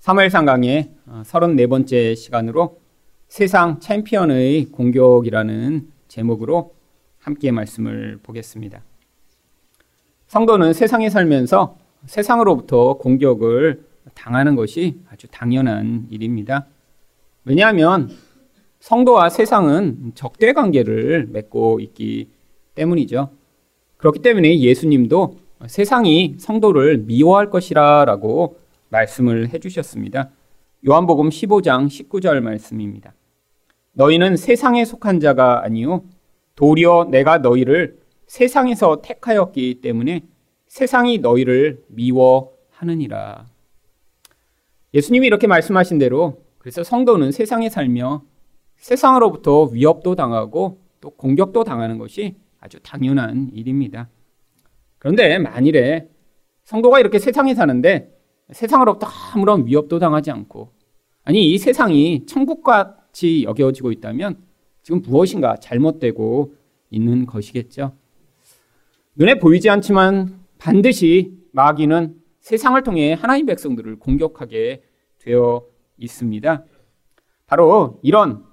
사무엘상 강의 34번째 시간으로 세상 챔피언의 공격이라는 제목으로 함께 말씀을 보겠습니다. 성도는 세상에 살면서 세상으로부터 공격을 당하는 것이 아주 당연한 일입니다. 왜냐하면 성도와 세상은 적대 관계를 맺고 있기 때문이죠. 그렇기 때문에 예수님도 세상이 성도를 미워할 것이라라고 말씀을 해주셨습니다. 요한복음 15장 19절 말씀입니다. 너희는 세상에 속한 자가 아니요 도리어 내가 너희를 세상에서 택하였기 때문에 세상이 너희를 미워하느니라. 예수님이 이렇게 말씀하신 대로 그래서 성도는 세상에 살며 세상으로부터 위협도 당하고 또 공격도 당하는 것이 아주 당연한 일입니다. 그런데 만일에 성도가 이렇게 세상에 사는데 세상으로부터 아무런 위협도 당하지 않고 아니 이 세상이 천국같이 여겨지고 있다면 지금 무엇인가 잘못되고 있는 것이겠죠. 눈에 보이지 않지만 반드시 마귀는 세상을 통해 하나님 백성들을 공격하게 되어 있습니다. 바로 이런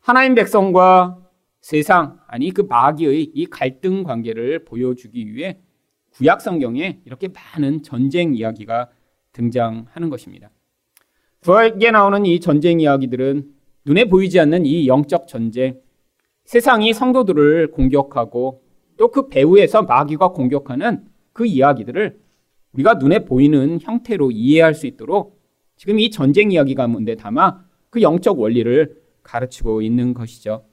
하나님 백성과 세상, 아니 그 마귀의 이 갈등 관계를 보여주기 위해 구약 성경에 이렇게 많은 전쟁 이야기가 등장하는 것입니다. 부하게 나오는 이 전쟁 이야기들은 눈에 보이지 않는 이 영적 전쟁, 세상이 성도들을 공격하고 또 그 배후에서 마귀가 공격하는 그 이야기들을 우리가 눈에 보이는 형태로 이해할 수 있도록 지금 이 전쟁 이야기 가운데 담아 그 영적 원리를 가르치고 있는 것이죠.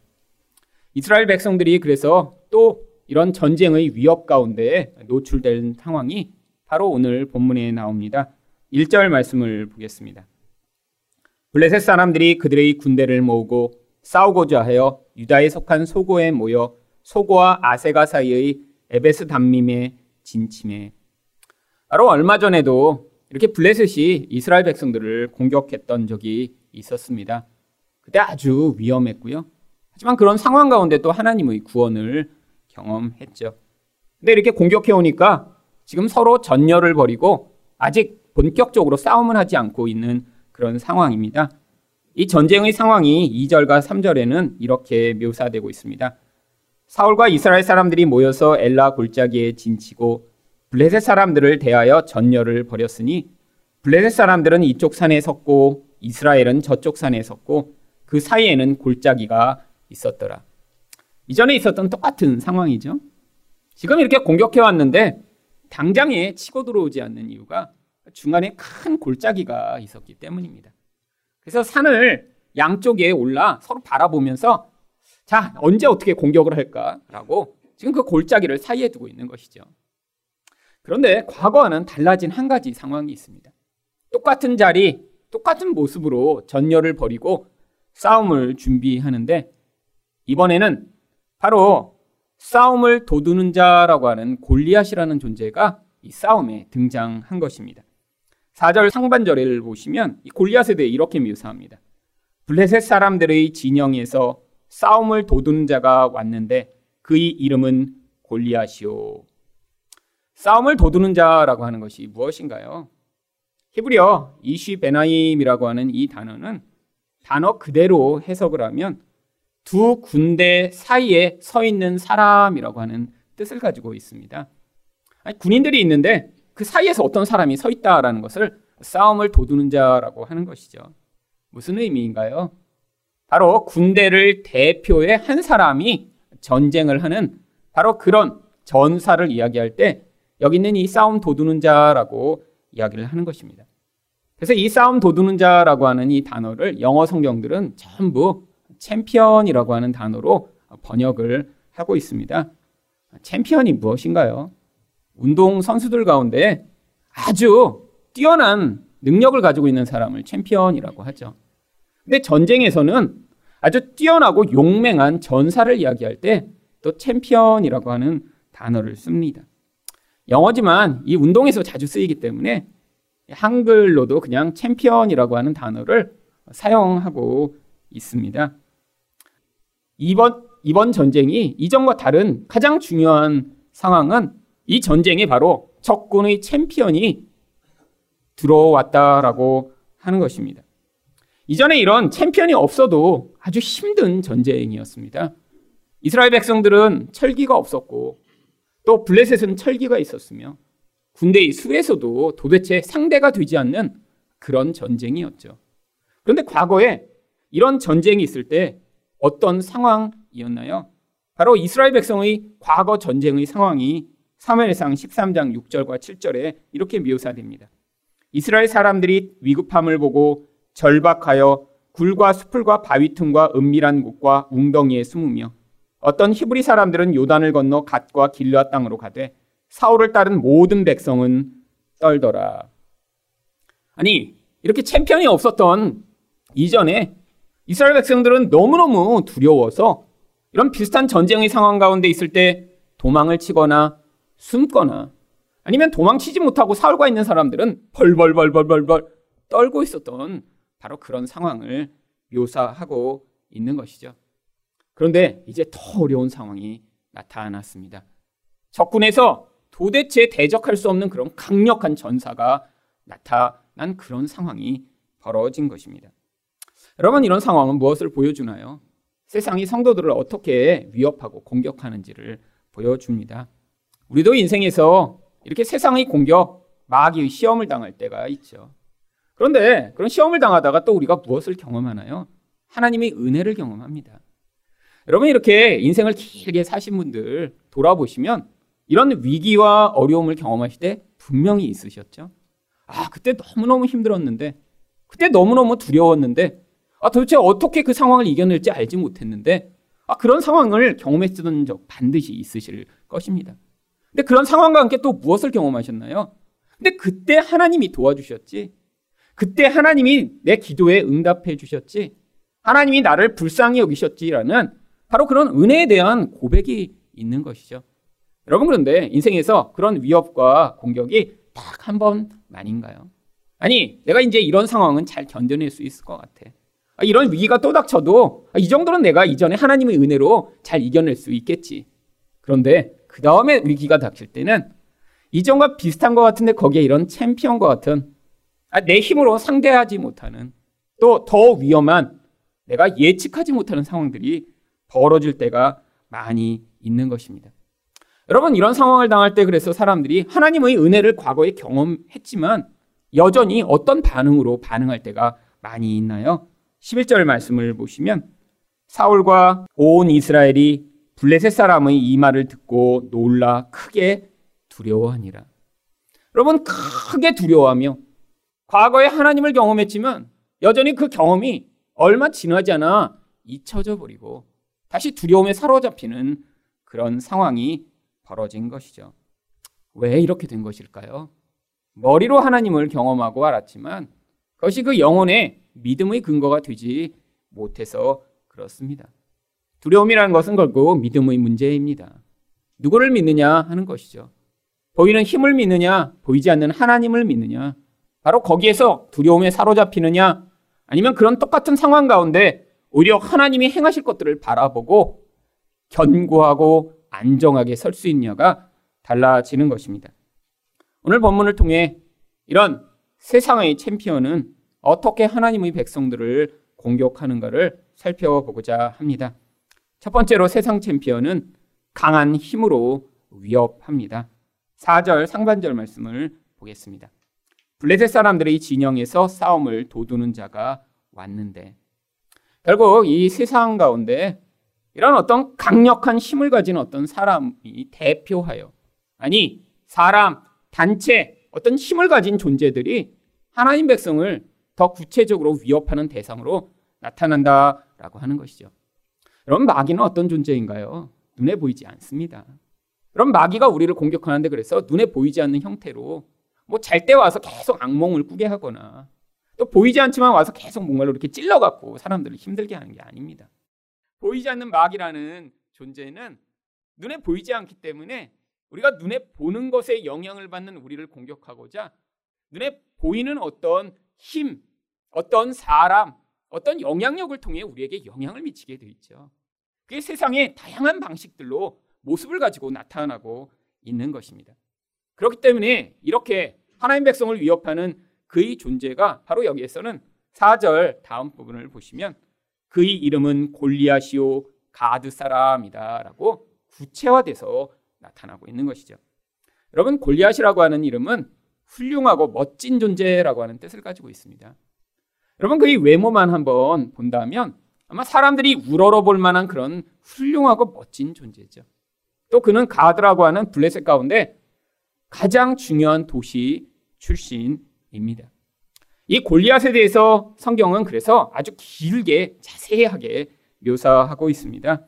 이스라엘 백성들이 그래서 또 이런 전쟁의 위협 가운데 노출된 상황이 바로 오늘 본문에 나옵니다. 1절 말씀을 보겠습니다. 블레셋 사람들이 그들의 군대를 모으고 싸우고자 하여 유다에 속한 소고에 모여 소고와 아세가 사이의 에베스 담밈에 진침해 바로 얼마 전에도 이렇게 블레셋이 이스라엘 백성들을 공격했던 적이 있었습니다. 그때 아주 위험했고요. 하지만 그런 상황 가운데 또 하나님의 구원을 경험했죠. 근데 이렇게 공격해 오니까 지금 서로 전열을 벌이고 아직 본격적으로 싸움을 하지 않고 있는 그런 상황입니다. 이 전쟁의 상황이 2절과 3절에는 이렇게 묘사되고 있습니다. 사울과 이스라엘 사람들이 모여서 엘라 골짜기에 진치고 블레셋 사람들을 대하여 전열을 벌였으니 블레셋 사람들은 이쪽 산에 섰고 이스라엘은 저쪽 산에 섰고 그 사이에는 골짜기가 있었더라. 이전에 있었던 똑같은 상황이죠. 지금 이렇게 공격해 왔는데 당장에 치고 들어오지 않는 이유가 중간에 큰 골짜기가 있었기 때문입니다. 그래서 산을 양쪽에 올라 서로 바라보면서 자, 언제 어떻게 공격을 할까라고 지금 그 골짜기를 사이에 두고 있는 것이죠. 그런데 과거와는 달라진 한 가지 상황이 있습니다. 똑같은 자리, 똑같은 모습으로 전열을 벌이고 싸움을 준비하는데 이번에는 바로 싸움을 도두는 자라고 하는 골리앗이라는 존재가 이 싸움에 등장한 것입니다. 4절 상반절을 보시면 이 골리앗에 대해 이렇게 묘사합니다. 블레셋 사람들의 진영에서 싸움을 도두는 자가 왔는데 그의 이름은 골리앗이요. 싸움을 도두는 자라고 하는 것이 무엇인가요? 히브리어 이쉬 베나임이라고 하는 이 단어는 단어 그대로 해석을 하면 두 군대 사이에 서 있는 사람이라고 하는 뜻을 가지고 있습니다. 아니, 군인들이 있는데 그 사이에서 어떤 사람이 서 있다라는 것을 싸움을 도두는 자라고 하는 것이죠. 무슨 의미인가요? 바로 군대를 대표의 한 사람이 전쟁을 하는 바로 그런 전사를 이야기할 때 여기 있는 이 싸움 돋우는 자라고 이야기를 하는 것입니다. 그래서 이 싸움 돋우는 자라고 하는 이 단어를 영어 성경들은 전부 챔피언이라고 하는 단어로 번역을 하고 있습니다. 챔피언이 무엇인가요? 운동 선수들 가운데 아주 뛰어난 능력을 가지고 있는 사람을 챔피언이라고 하죠. 근데 전쟁에서는 아주 뛰어나고 용맹한 전사를 이야기할 때 또 챔피언이라고 하는 단어를 씁니다. 영어지만 이 운동에서 자주 쓰이기 때문에 한글로도 그냥 챔피언이라고 하는 단어를 사용하고 있습니다. 이번, 이번 전쟁이 이전과 다른 가장 중요한 상황은 이 전쟁에 바로 적군의 챔피언이 들어왔다라고 하는 것입니다. 이전에 이런 챔피언이 없어도 아주 힘든 전쟁이었습니다. 이스라엘 백성들은 철기가 없었고 또 블레셋은 철기가 있었으며 군대의 수에서도 도대체 상대가 되지 않는 그런 전쟁이었죠. 그런데 과거에 이런 전쟁이 있을 때 어떤 상황이었나요? 바로 이스라엘 백성의 과거 전쟁의 상황이 사무엘상 13장 6절과 7절에 이렇게 묘사됩니다. 이스라엘 사람들이 위급함을 보고 절박하여 굴과 수풀과 바위 틈과 은밀한 곳과 웅덩이에 숨으며 어떤 히브리 사람들은 요단을 건너 갓과 길르앗 땅으로 가되 사울을 따른 모든 백성은 떨더라. 아니 이렇게 챔피언이 없었던 이전에 이스라엘 백성들은 너무너무 두려워서 이런 비슷한 전쟁의 상황 가운데 있을 때 도망을 치거나 숨거나 아니면 도망치지 못하고 사울과 있는 사람들은 벌벌벌벌벌벌 떨고 있었던 바로 그런 상황을 묘사하고 있는 것이죠. 그런데 이제 더 어려운 상황이 나타났습니다. 적군에서 도대체 대적할 수 없는 그런 강력한 전사가 나타난 그런 상황이 벌어진 것입니다. 여러분 이런 상황은 무엇을 보여주나요? 세상이 성도들을 어떻게 위협하고 공격하는지를 보여줍니다. 우리도 인생에서 이렇게 세상의 공격, 마귀의 시험을 당할 때가 있죠. 그런데 그런 시험을 당하다가 또 우리가 무엇을 경험하나요? 하나님의 은혜를 경험합니다. 여러분 이렇게 인생을 길게 사신 분들 돌아보시면 이런 위기와 어려움을 경험하실 때 분명히 있으셨죠. 아, 그때 너무너무 힘들었는데, 그때 너무너무 두려웠는데, 아, 도대체 어떻게 그 상황을 이겨낼지 알지 못했는데, 아, 그런 상황을 경험했던 적 반드시 있으실 것입니다. 근데 그런 상황과 함께 또 무엇을 경험하셨나요? 근데 그때 하나님이 도와주셨지. 그때 하나님이 내 기도에 응답해 주셨지. 하나님이 나를 불쌍히 여기셨지라는 바로 그런 은혜에 대한 고백이 있는 것이죠. 여러분 그런데 인생에서 그런 위협과 공격이 딱 한 번만인가요? 아니, 내가 이제 이런 상황은 잘 견뎌낼 수 있을 것 같아. 아, 이런 위기가 또 닥쳐도 아, 이 정도는 내가 이전에 하나님의 은혜로 잘 이겨낼 수 있겠지. 그런데 그 다음에 위기가 닥칠 때는 이전과 비슷한 것 같은데 거기에 이런 챔피언과 같은 아, 내 힘으로 상대하지 못하는 또 더 위험한 내가 예측하지 못하는 상황들이 벌어질 때가 많이 있는 것입니다. 여러분 이런 상황을 당할 때 그래서 사람들이 하나님의 은혜를 과거에 경험했지만 여전히 어떤 반응으로 반응할 때가 많이 있나요? 11절 말씀을 보시면 사울과 온 이스라엘이 블레셋 사람의 이 말을 듣고 놀라 크게 두려워하니라. 여러분 크게 두려워하며 과거에 하나님을 경험했지만 여전히 그 경험이 얼마 지나지 않아 잊혀져 버리고 다시 두려움에 사로잡히는 그런 상황이 벌어진 것이죠. 왜 이렇게 된 것일까요? 머리로 하나님을 경험하고 알았지만 그것이 그 영혼의 믿음의 근거가 되지 못해서 그렇습니다. 두려움이라는 것은 결국 믿음의 문제입니다. 누구를 믿느냐 하는 것이죠. 보이는 힘을 믿느냐, 보이지 않는 하나님을 믿느냐. 바로 거기에서 두려움에 사로잡히느냐, 아니면 그런 똑같은 상황 가운데 오히려 하나님이 행하실 것들을 바라보고 견고하고 안정하게 설 수 있냐가 달라지는 것입니다. 오늘 본문을 통해 이런 세상의 챔피언은 어떻게 하나님의 백성들을 공격하는가를 살펴보고자 합니다. 첫 번째로 세상 챔피언은 강한 힘으로 위협합니다. 4절 상반절 말씀을 보겠습니다. 블레셋 사람들의 진영에서 싸움을 도두는 자가 왔는데 결국 이 세상 가운데 이런 어떤 강력한 힘을 가진 어떤 사람이 대표하여 아니 사람 단체 어떤 힘을 가진 존재들이 하나님 백성을 더 구체적으로 위협하는 대상으로 나타난다라고 하는 것이죠. 여러분 마귀는 어떤 존재인가요? 눈에 보이지 않습니다. 그럼 마귀가 우리를 공격하는데 그래서 눈에 보이지 않는 형태로 뭐 잘 때 와서 계속 악몽을 꾸게 하거나 또 보이지 않지만 와서 계속 뭔가를 이렇게 찔러갖고 사람들을 힘들게 하는 게 아닙니다. 보이지 않는 마귀라는 존재는 눈에 보이지 않기 때문에 우리가 눈에 보는 것에 영향을 받는 우리를 공격하고자 눈에 보이는 어떤 힘, 어떤 사람, 어떤 영향력을 통해 우리에게 영향을 미치게 돼 있죠. 그게 세상의 다양한 방식들로 모습을 가지고 나타나고 있는 것입니다. 그렇기 때문에 이렇게 하나님 백성을 위협하는 그의 존재가 바로 여기에서는 4절 다음 부분을 보시면 그의 이름은 골리아시오 가드 사람이다라고 구체화돼서 나타나고 있는 것이죠. 여러분 골리앗이라고 하는 이름은 훌륭하고 멋진 존재라고 하는 뜻을 가지고 있습니다. 여러분 그의 외모만 한번 본다면 아마 사람들이 우러러 볼 만한 그런 훌륭하고 멋진 존재죠. 또 그는 가드라고 하는 블레셋 가운데 가장 중요한 도시 출신입니다. 이 골리앗에 대해서 성경은 그래서 아주 길게 자세하게 묘사하고 있습니다.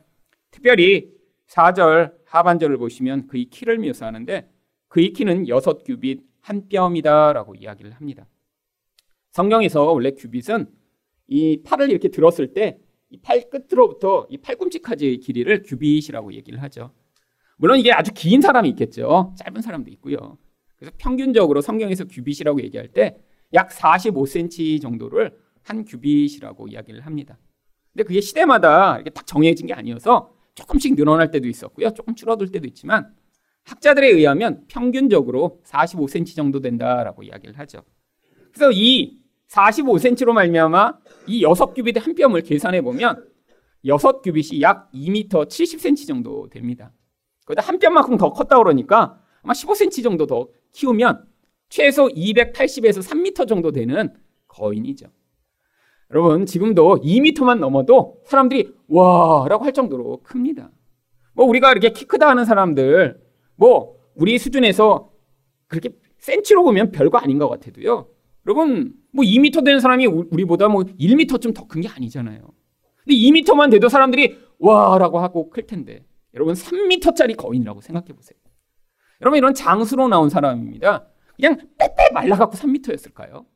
특별히 4절 하반절을 보시면 그의 키를 묘사하는데 그의 키는 6규빗 한 뼘이다라고 이야기를 합니다. 성경에서 원래 규빗은 이 팔을 이렇게 들었을 때 이 팔 끝으로부터 이 팔꿈치까지의 길이를 규빗이라고 얘기를 하죠. 물론 이게 아주 긴 사람이 있겠죠. 짧은 사람도 있고요. 그래서 평균적으로 성경에서 규빗이라고 얘기할 때 약 45cm 정도를 한 규빗이라고 이야기를 합니다. 근데 그게 시대마다 이렇게 딱 정해진 게 아니어서 조금씩 늘어날 때도 있었고요. 조금 줄어들 때도 있지만 학자들에 의하면 평균적으로 45cm 정도 된다라고 이야기를 하죠. 그래서 이 45cm로 말미암아 이 6규빗의 한 뼘을 계산해 보면 6규빗이 약 2m 70cm 정도 됩니다. 거기다 한 뼘만큼 더 컸다 그러니까 아마 15cm 정도 더 키우면 최소 280에서 3m 정도 되는 거인이죠. 여러분, 지금도 2m만 넘어도 사람들이 와라고 할 정도로 큽니다. 뭐 우리가 이렇게 키 크다 하는 사람들 뭐 우리 수준에서 그렇게 센치로 보면 별거 아닌 것 같아도 요. 여러분, 뭐 2m 되는 사람이 우리보다 뭐 1m쯤 더 큰 게 아니잖아요. 근데 2m만 돼도 사람들이 와라고 하고 클 텐데. 여러분 3m짜리 거인이라고 생각해 보세요. 여러분 이런 장수로 나온 사람입니다. 그냥 빼빼 말라갖고 3m였을까요?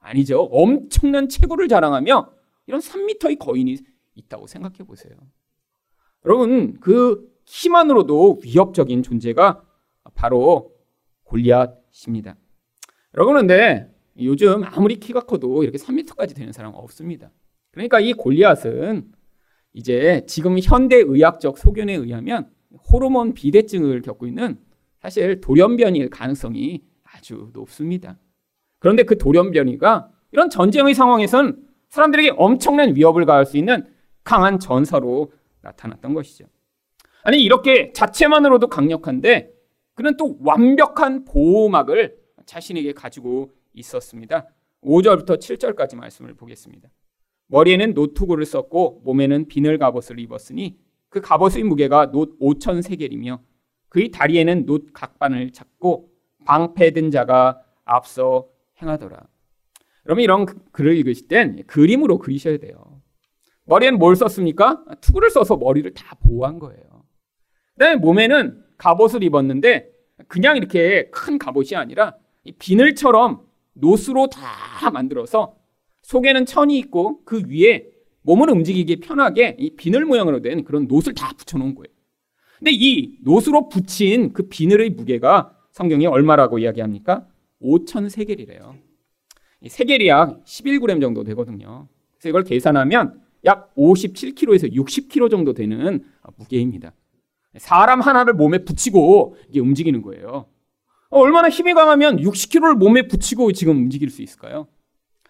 아니죠. 엄청난 체구를 자랑하며 이런 3m의 거인이 있다고 생각해 보세요. 여러분 그 키만으로도 위협적인 존재가 바로 골리앗입니다. 여러분 그런데 요즘 아무리 키가 커도 이렇게 3m까지 되는 사람 없습니다. 그러니까 이 골리앗은 이제 지금 현대 의학적 소견에 의하면 호르몬 비대증을 겪고 있는 사실 돌연변이일 가능성이 아주 높습니다. 그런데 그 돌연변이가 이런 전쟁의 상황에선 사람들에게 엄청난 위협을 가할 수 있는 강한 전사로 나타났던 것이죠. 아니 이렇게 자체만으로도 강력한데 그는 또 완벽한 보호막을 자신에게 가지고 있었습니다. 5절부터 7절까지 말씀을 보겠습니다. 머리에는 노트구를 썼고 몸에는 비늘 갑옷을 입었으니 그 갑옷의 무게가 놋 5천 세겔이며 그의 다리에는 놋 각반을 잡고 방패든 자가 앞서 행하더라. 여러분 이런 글을 읽으실 땐 그림으로 그리셔야 돼요. 머리에는 뭘 썼습니까? 투구를 써서 머리를 다 보호한 거예요. 그다음에 몸에는 갑옷을 입었는데 그냥 이렇게 큰 갑옷이 아니라 비늘처럼 노스로 다 만들어서 속에는 천이 있고 그 위에 몸을 움직이기 편하게 이 비늘 모양으로 된 그런 노스를 다 붙여놓은 거예요. 근데 이 노스로 붙인 그 비늘의 무게가 성경이 얼마라고 이야기합니까? 5천 세겔이래요. 세겔이 약 11g 정도 되거든요. 그래서 이걸 계산하면 약 57kg에서 60kg 정도 되는 무게입니다. 사람 하나를 몸에 붙이고 이게 움직이는 거예요. 얼마나 힘이 강하면 60kg를 몸에 붙이고 지금 움직일 수 있을까요?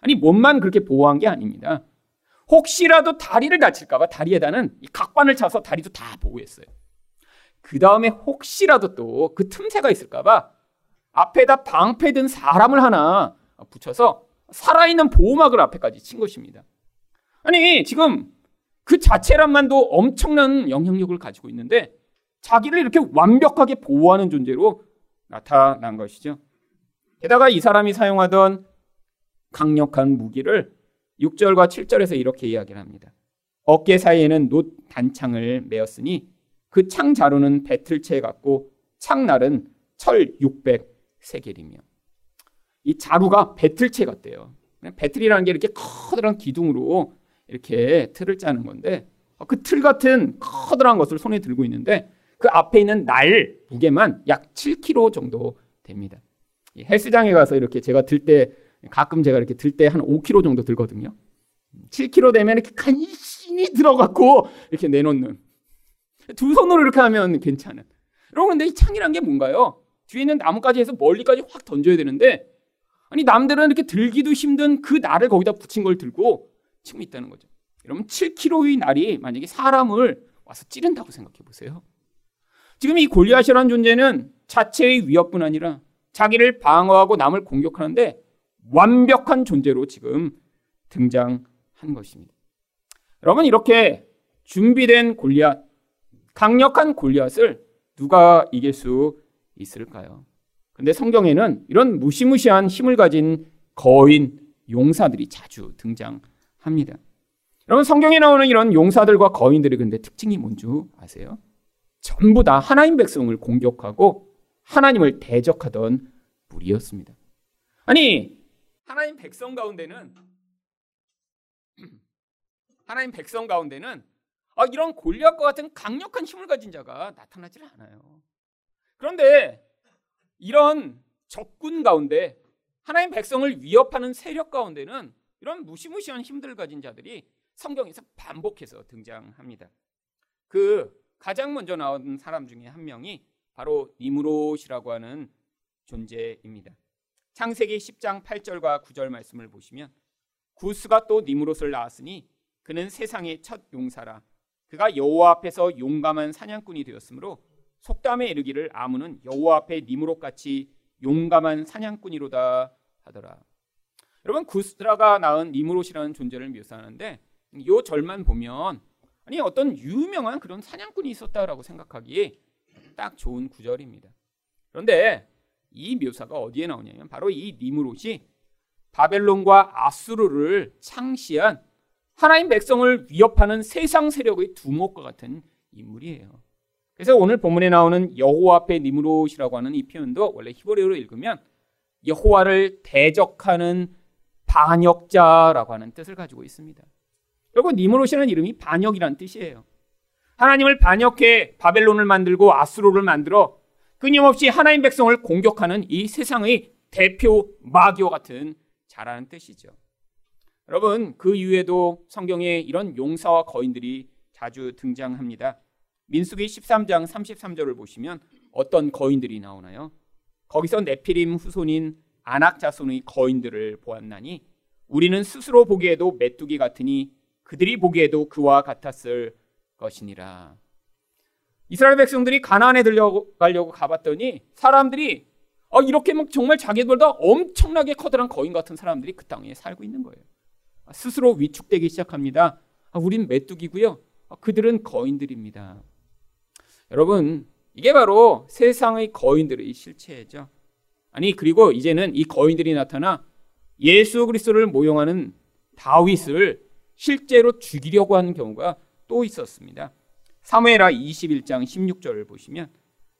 아니 몸만 그렇게 보호한 게 아닙니다. 혹시라도 다리를 다칠까봐 다리에다는 이 각반을 차서 다리도 다 보호했어요. 그 다음에 혹시라도 또 그 틈새가 있을까봐 앞에다 방패든 사람을 하나 붙여서 살아있는 보호막을 앞에까지 친 것입니다. 아니 지금 그 자체란만도 엄청난 영향력을 가지고 있는데 자기를 이렇게 완벽하게 보호하는 존재로 나타난 것이죠. 게다가 이 사람이 사용하던 강력한 무기를 6절과 7절에서 이렇게 이야기를 합니다. 어깨 사이에는 놋 단창을 메었으니 그 창 자루는 배틀채 같고 창날은 철 600세겔이며 이 자루가 배틀채 같대요. 배틀이라는 게 이렇게 커다란 기둥으로 이렇게 틀을 짜는 건데 그 틀 같은 커다란 것을 손에 들고 있는데 그 앞에 있는 날 무게만 약 7kg 정도 됩니다. 헬스장에 가서 이렇게 제가 들 때 가끔 제가 이렇게 들 때 한 5kg 정도 들거든요. 7kg 되면 이렇게 간신히 들어갖고 이렇게 내놓는. 두 손으로 이렇게 하면 괜찮은. 여러분, 근데 이 창이란 게 뭔가요? 뒤에 있는 나뭇가지 에서 멀리까지 확 던져야 되는데, 아니 남들은 이렇게 들기도 힘든 그 날을 거기다 붙인 걸 들고 치고 있다는 거죠. 여러분 7kg의 날이 만약에 사람을 와서 찌른다고 생각해 보세요. 지금 이 골리앗이라는 존재는 자체의 위협뿐 아니라 자기를 방어하고 남을 공격하는데 완벽한 존재로 지금 등장한 것입니다. 여러분 이렇게 준비된 골리앗, 강력한 골리앗을 누가 이길 수 있을까요? 근데 성경에는 이런 무시무시한 힘을 가진 거인, 용사들이 자주 등장합니다. 여러분 성경에 나오는 이런 용사들과 거인들의 근데 특징이 뭔지 아세요? 전부 다 하나님 백성을 공격하고 하나님을 대적하던 무리였습니다. 아니 하나님 백성 가운데는 하나님 백성 가운데는 아, 이런 골리앗과 같은 강력한 힘을 가진 자가 나타나질 않아요. 그런데 이런 적군 가운데 하나님 백성을 위협하는 세력 가운데는 이런 무시무시한 힘들을 가진 자들이 성경에서 반복해서 등장합니다. 그 가장 먼저 나온 사람 중에 한 명이 바로 니무롯이라고 하는 존재입니다. 창세기 10장 8절과 9절 말씀을 보시면 구스가 또 니무롯을 낳았으니 그는 세상의 첫 용사라 그가 여호와 앞에서 용감한 사냥꾼이 되었으므로 속담에 이르기를 아무는 여호와 앞에 니무롯 같이 용감한 사냥꾼이로다 하더라. 여러분 구스라가 낳은 니무롯이라는 존재를 묘사하는데 요 절만 보면 아니 어떤 유명한 그런 사냥꾼이 있었다라고 생각하기에 딱 좋은 구절입니다. 그런데 이 묘사가 어디에 나오냐면 바로 이 니무롯이 바벨론과 아수르를 창시한 하나님 백성을 위협하는 세상 세력의 두목과 같은 인물이에요. 그래서 오늘 본문에 나오는 여호와 앞에 니무롯이라고 하는 이 표현도 원래 히브리어로 읽으면 여호와를 대적하는 반역자라고 하는 뜻을 가지고 있습니다. 결국 니무롯이라는 이름이 반역이라는 뜻이에요. 하나님을 반역해 바벨론을 만들고 아수르를 만들어 끊임없이 하나님 백성을 공격하는 이 세상의 대표 마귀와 같은 자라는 뜻이죠. 여러분, 그 이후에도 성경에 이런 용사와 거인들이 자주 등장합니다. 민수기 13장 33절을 보시면 어떤 거인들이 나오나요? 거기서 네피림 후손인 아낙 자손의 거인들을 보았나니 우리는 스스로 보기에도 메뚜기 같으니 그들이 보기에도 그와 같았을 것이니라. 이스라엘 백성들이 가나안에 들려가려고 가봤더니 사람들이 어, 이렇게 막 정말 자기들보다 엄청나게 커다란 거인 같은 사람들이 그 땅에 살고 있는 거예요. 스스로 위축되기 시작합니다. 아, 우린 메뚜기고요. 아, 그들은 거인들입니다. 여러분, 이게 바로 세상의 거인들의 실체죠. 아니 그리고 이제는 이 거인들이 나타나 예수 그리스도를 모용하는 다윗을 실제로 죽이려고 하는 경우가 또 있었습니다. 사무엘하 21장 16절을 보시면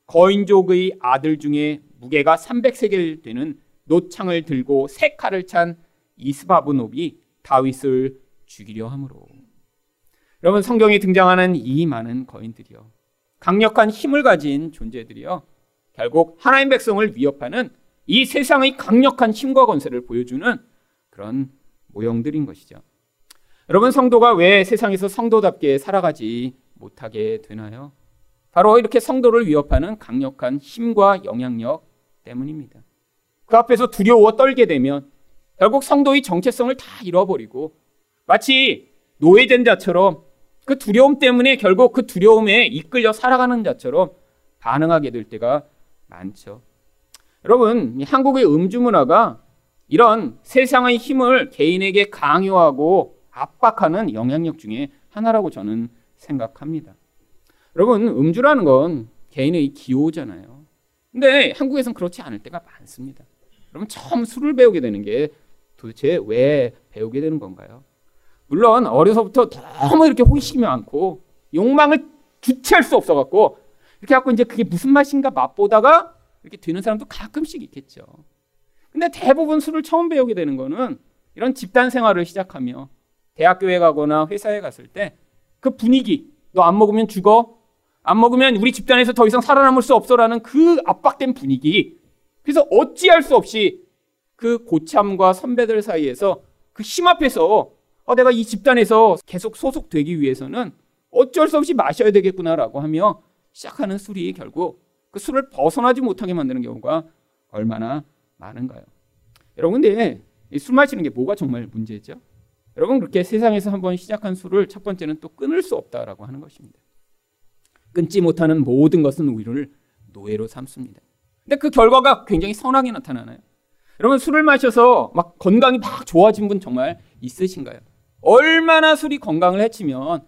거인족의 아들 중에 무게가 300세겔 되는 노창을 들고 세 칼을 찬 이스바브노비 다윗을 죽이려 함으로. 여러분 성경에 등장하는 이 많은 거인들이요. 강력한 힘을 가진 존재들이요. 결국 하나님 백성을 위협하는 이 세상의 강력한 힘과 권세를 보여주는 그런 모형들인 것이죠. 여러분 성도가 왜 세상에서 성도답게 살아가지 못하게 되나요? 바로 이렇게 성도를 위협하는 강력한 힘과 영향력 때문입니다. 그 앞에서 두려워 떨게 되면 결국 성도의 정체성을 다 잃어버리고 마치 노예된 자처럼 그 두려움 때문에 결국 그 두려움에 이끌려 살아가는 자처럼 반응하게 될 때가 많죠. 여러분, 한국의 음주 문화가 이런 세상의 힘을 개인에게 강요하고 압박하는 영향력 중에 하나라고 저는 생각합니다. 여러분, 음주라는 건 개인의 기호잖아요. 근데 한국에선 그렇지 않을 때가 많습니다. 여러분, 처음 술을 배우게 되는 게 도대체 왜 배우게 되는 건가요? 물론 어려서부터 너무 이렇게 호기심이 많고 욕망을 주체할 수 없어갖고 이렇게 갖고 이제 그게 무슨 맛인가 맛보다가 이렇게 되는 사람도 가끔씩 있겠죠. 근데 대부분 술을 처음 배우게 되는 거는 이런 집단 생활을 시작하며 대학교에 가거나 회사에 갔을 때 그 분위기, 너 안 먹으면 죽어? 안 먹으면 우리 집단에서 더 이상 살아남을 수 없어라는 그 압박된 분위기. 그래서 어찌할 수 없이 그 고참과 선배들 사이에서 그 힘 앞에서 어, 내가 이 집단에서 계속 소속되기 위해서는 어쩔 수 없이 마셔야 되겠구나라고 하며 시작하는 술이 결국 그 술을 벗어나지 못하게 만드는 경우가 얼마나 많은가요? 여러분 근데 술 마시는 게 뭐가 정말 문제죠? 여러분 그렇게 세상에서 한번 시작한 술을 첫 번째는 또 끊을 수 없다라고 하는 것입니다. 끊지 못하는 모든 것은 우리를 노예로 삼습니다. 근데 그 결과가 굉장히 선하게 나타나나요? 여러분 술을 마셔서 막 건강이 막 좋아진 분 정말 있으신가요? 얼마나 술이 건강을 해치면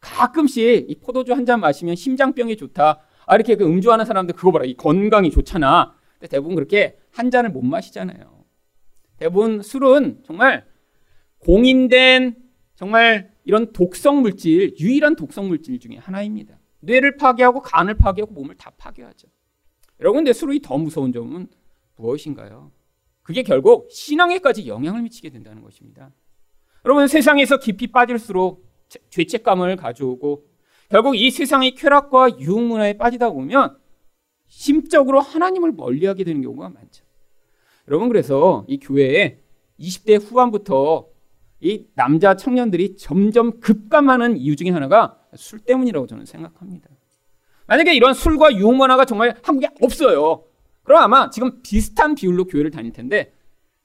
가끔씩 이 포도주 한 잔 마시면 심장병이 좋다. 아 이렇게 그 음주하는 사람들 그거 봐라 이 건강이 좋잖아. 근데 대부분 그렇게 한 잔을 못 마시잖아요. 대부분 술은 정말 공인된 정말 이런 독성 물질 유일한 독성 물질 중에 하나입니다. 뇌를 파괴하고 간을 파괴하고 몸을 다 파괴하죠. 여러분 근데 술이 더 무서운 점은 무엇인가요? 그게 결국 신앙에까지 영향을 미치게 된다는 것입니다. 여러분 세상에서 깊이 빠질수록 죄책감을 가져오고 결국 이 세상의 쾌락과 유흥문화에 빠지다 보면 심적으로 하나님을 멀리하게 되는 경우가 많죠. 여러분 그래서 이 교회에 20대 후반부터 이 남자 청년들이 점점 급감하는 이유 중에 하나가 술 때문이라고 저는 생각합니다. 만약에 이런 술과 유흥 문화가 정말 한국에 없어요. 그럼 아마 지금 비슷한 비율로 교회를 다닐 텐데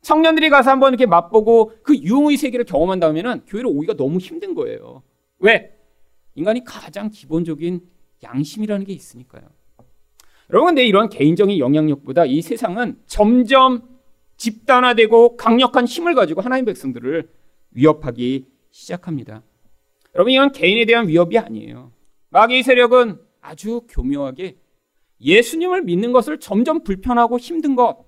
청년들이 가서 한번 이렇게 맛보고 그 유흥의 세계를 경험한 다음에는 교회를 오기가 너무 힘든 거예요. 왜? 인간이 가장 기본적인 양심이라는 게 있으니까요. 여러분, 근데 이런 개인적인 영향력보다 이 세상은 점점 집단화되고 강력한 힘을 가지고 하나님 백성들을 위협하기 시작합니다. 여러분, 이건 개인에 대한 위협이 아니에요. 마귀의 세력은 아주 교묘하게 예수님을 믿는 것을 점점 불편하고 힘든 것,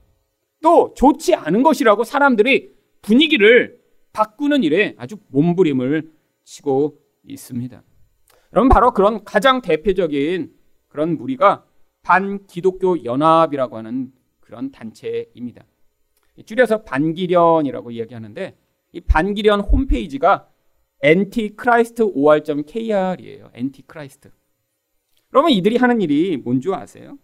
또 좋지 않은 것이라고 사람들이 분위기를 바꾸는 일에 아주 몸부림을 치고 있습니다. 여러분, 바로 그런 가장 대표적인 그런 무리가 반기독교 연합이라고 하는 그런 단체입니다. 줄여서 반기련이라고 이야기하는데 이 반기련 홈페이지가 antichrist.or.kr이에요. antichrist. 그러면 이들이 하는 일이 뭔 줄 아세요?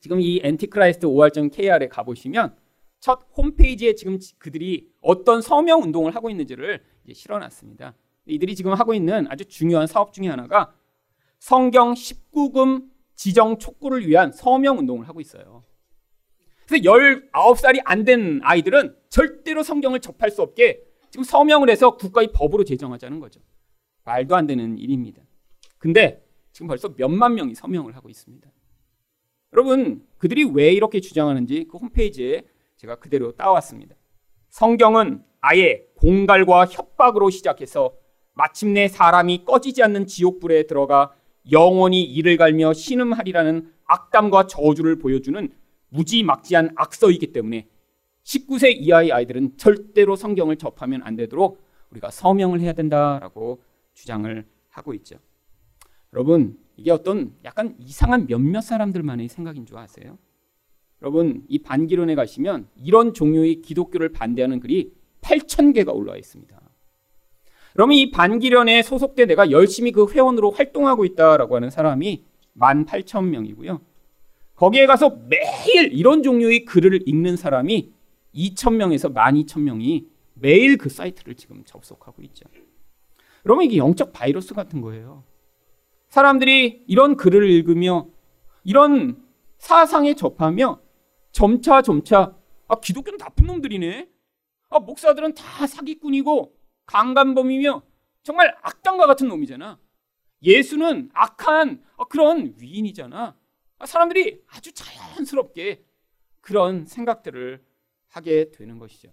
지금 이 antichrist or.kr에 가보시면 첫 홈페이지에 지금 그들이 어떤 서명 운동을 하고 있는지를 실어놨습니다. 이들이 지금 하고 있는 아주 중요한 사업 중에 하나가 성경 19금 지정 촉구를 위한 서명 운동을 하고 있어요. 그래서 19살이 안 된 아이들은 절대로 성경을 접할 수 없게 지금 서명을 해서 국가의 법으로 제정하자는 거죠. 말도 안 되는 일입니다. 근데 지금 벌써 몇만 명이 서명을 하고 있습니다. 여러분, 그들이 왜 이렇게 주장하는지 그 홈페이지에 제가 그대로 따왔습니다. 성경은 아예 공갈과 협박으로 시작해서 마침내 사람이 꺼지지 않는 지옥불에 들어가 영원히 이를 갈며 신음하리라는 악담과 저주를 보여주는 무지막지한 악서이기 때문에 19세 이하의 아이들은 절대로 성경을 접하면 안 되도록 우리가 서명을 해야 된다라고 주장을 하고 있죠. 여러분, 이게 어떤 약간 이상한 몇몇 사람들만의 생각인 줄 아세요? 여러분, 이 반기론에 가시면 이런 종류의 기독교를 반대하는 글이 8,000개가 올라와 있습니다. 그러면 이 반기련에 소속돼 내가 열심히 그 회원으로 활동하고 있다라고 하는 사람이 18,000명이고요. 거기에 가서 매일 이런 종류의 글을 읽는 사람이 2,000명에서 12,000명이 매일 그 사이트를 지금 접속하고 있죠. 그러면 이게 영적 바이러스 같은 거예요. 사람들이 이런 글을 읽으며 이런 사상에 접하며 점차 점차 아 기독교는 나쁜 놈들이네. 아 목사들은 다 사기꾼이고 강간범이며 정말 악당과 같은 놈이잖아. 예수는 악한 그런 위인이잖아. 아, 사람들이 아주 자연스럽게 그런 생각들을 하게 되는 것이죠.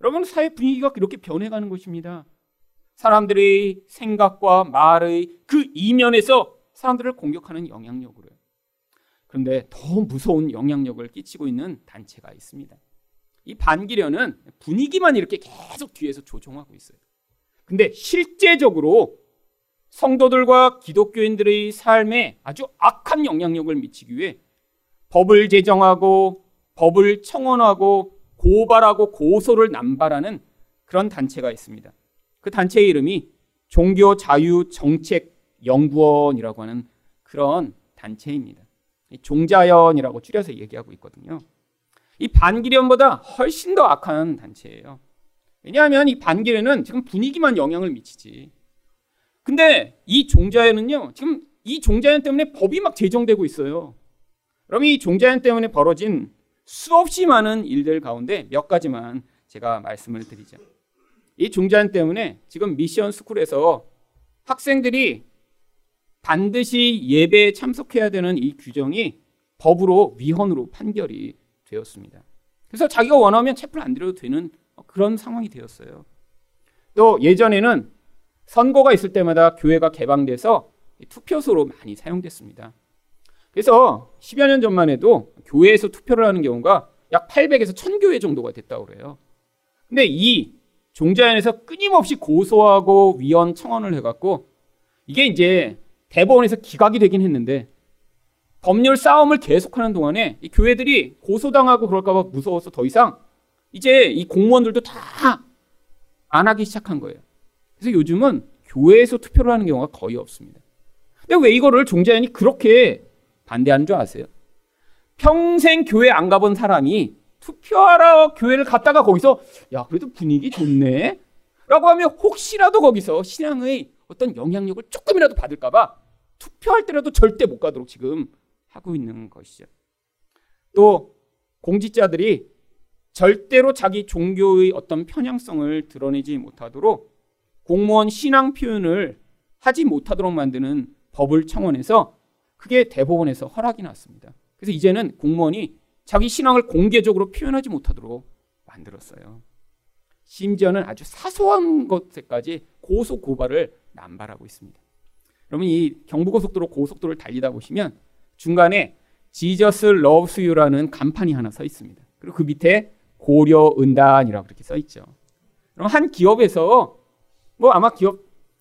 여러분 사회 분위기가 이렇게 변해가는 것입니다. 사람들의 생각과 말의 그 이면에서 사람들을 공격하는 영향력으로요. 그런데 더 무서운 영향력을 끼치고 있는 단체가 있습니다. 이 반기련은 분위기만 이렇게 계속 뒤에서 조종하고 있어요. 근데 실제적으로 성도들과 기독교인들의 삶에 아주 악한 영향력을 미치기 위해 법을 제정하고 법을 청원하고 고발하고 고소를 남발하는 그런 단체가 있습니다. 그 단체의 이름이 종교 자유 정책 연구원이라고 하는 그런 단체입니다. 종자연이라고 줄여서 얘기하고 있거든요. 이 반기련보다 훨씬 더 악한 단체예요. 왜냐하면 이 반기련은 지금 분위기만 영향을 미치지. 근데 이 종자연은요, 지금 이 종자연 때문에 법이 막 제정되고 있어요. 그럼 이 종자연 때문에 벌어진 수없이 많은 일들 가운데 몇 가지만 제가 말씀을 드리죠. 이 중재안 때문에 지금 미션 스쿨에서 학생들이 반드시 예배에 참석해야 되는 이 규정이 법으로 위헌으로 판결이 되었습니다. 그래서 자기가 원하면 채플 안 드려도 되는 그런 상황이 되었어요. 또 예전에는 선거가 있을 때마다 교회가 개방돼서 투표소로 많이 사용됐습니다. 그래서 10여 년 전만 해도 교회에서 투표를 하는 경우가 약 800에서 1000교회 정도가 됐다고 그래요. 근데 이 종자연에서 끊임없이 고소하고 위헌 청원을 해갖고 이게 이제 대법원에서 기각이 되긴 했는데 법률 싸움을 계속하는 동안에 이 교회들이 고소당하고 그럴까봐 무서워서 더 이상 이제 이 공무원들도 다 안 하기 시작한 거예요. 그래서 요즘은 교회에서 투표를 하는 경우가 거의 없습니다. 근데 왜 이거를 종자연이 그렇게 반대하는 줄 아세요? 평생 교회 안 가본 사람이 투표하러 교회를 갔다가 거기서 야 그래도 분위기 좋네 라고 하면 혹시라도 거기서 신앙의 어떤 영향력을 조금이라도 받을까봐 투표할 때라도 절대 못 가도록 지금 하고 있는 것이죠. 또 공직자들이 절대로 자기 종교의 어떤 편향성을 드러내지 못하도록 공무원 신앙 표현을 하지 못하도록 만드는 법을 청원해서 그게 대법원에서 허락이 났습니다. 그래서 이제는 공무원이 자기 신앙을 공개적으로 표현하지 못하도록 만들었어요. 심지어는 아주 사소한 것에까지 고소 고발을 남발하고 있습니다. 여러분 이 경부고속도로 고속도로를 달리다 보시면 중간에 Jesus Loves You라는 간판이 하나 서 있습니다. 그리고 그 밑에 고려 은단이라고 그렇게 써 있죠. 그럼 한 기업에서 뭐 아마 기업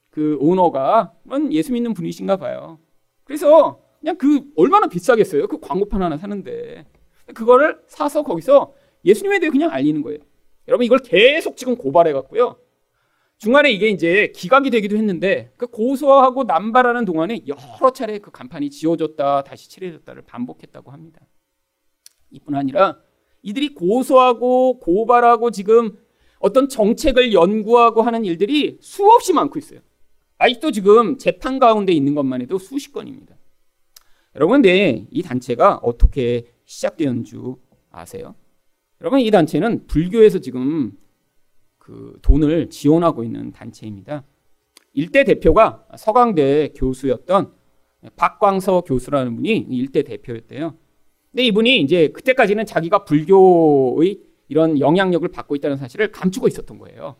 그 오너가 예수 믿는 분이신가 봐요. 그래서 그냥 그 얼마나 비싸겠어요. 그 광고판 하나 사는데 그거를 사서 거기서 예수님에 대해 그냥 알리는 거예요. 여러분 이걸 계속 지금 고발해 갖고요. 중간에 이게 이제 기각이 되기도 했는데 그 고소하고 남발하는 동안에 여러 차례 그 간판이 지워졌다 다시 칠해졌다를 반복했다고 합니다. 이뿐 아니라 이들이 고소하고 고발하고 지금 어떤 정책을 연구하고 하는 일들이 수없이 많고 있어요. 아직도 지금 재판 가운데 있는 것만 해도 수십 건입니다. 여러분, 근데 이 단체가 어떻게 시작되었는 줄 아세요? 여러분, 이 단체는 불교에서 지금 그 돈을 지원하고 있는 단체입니다. 일대 대표가 서강대 교수였던 박광서 교수라는 분이 일대 대표였대요. 근데 이분이 이제 그때까지는 자기가 불교의 이런 영향력을 받고 있다는 사실을 감추고 있었던 거예요.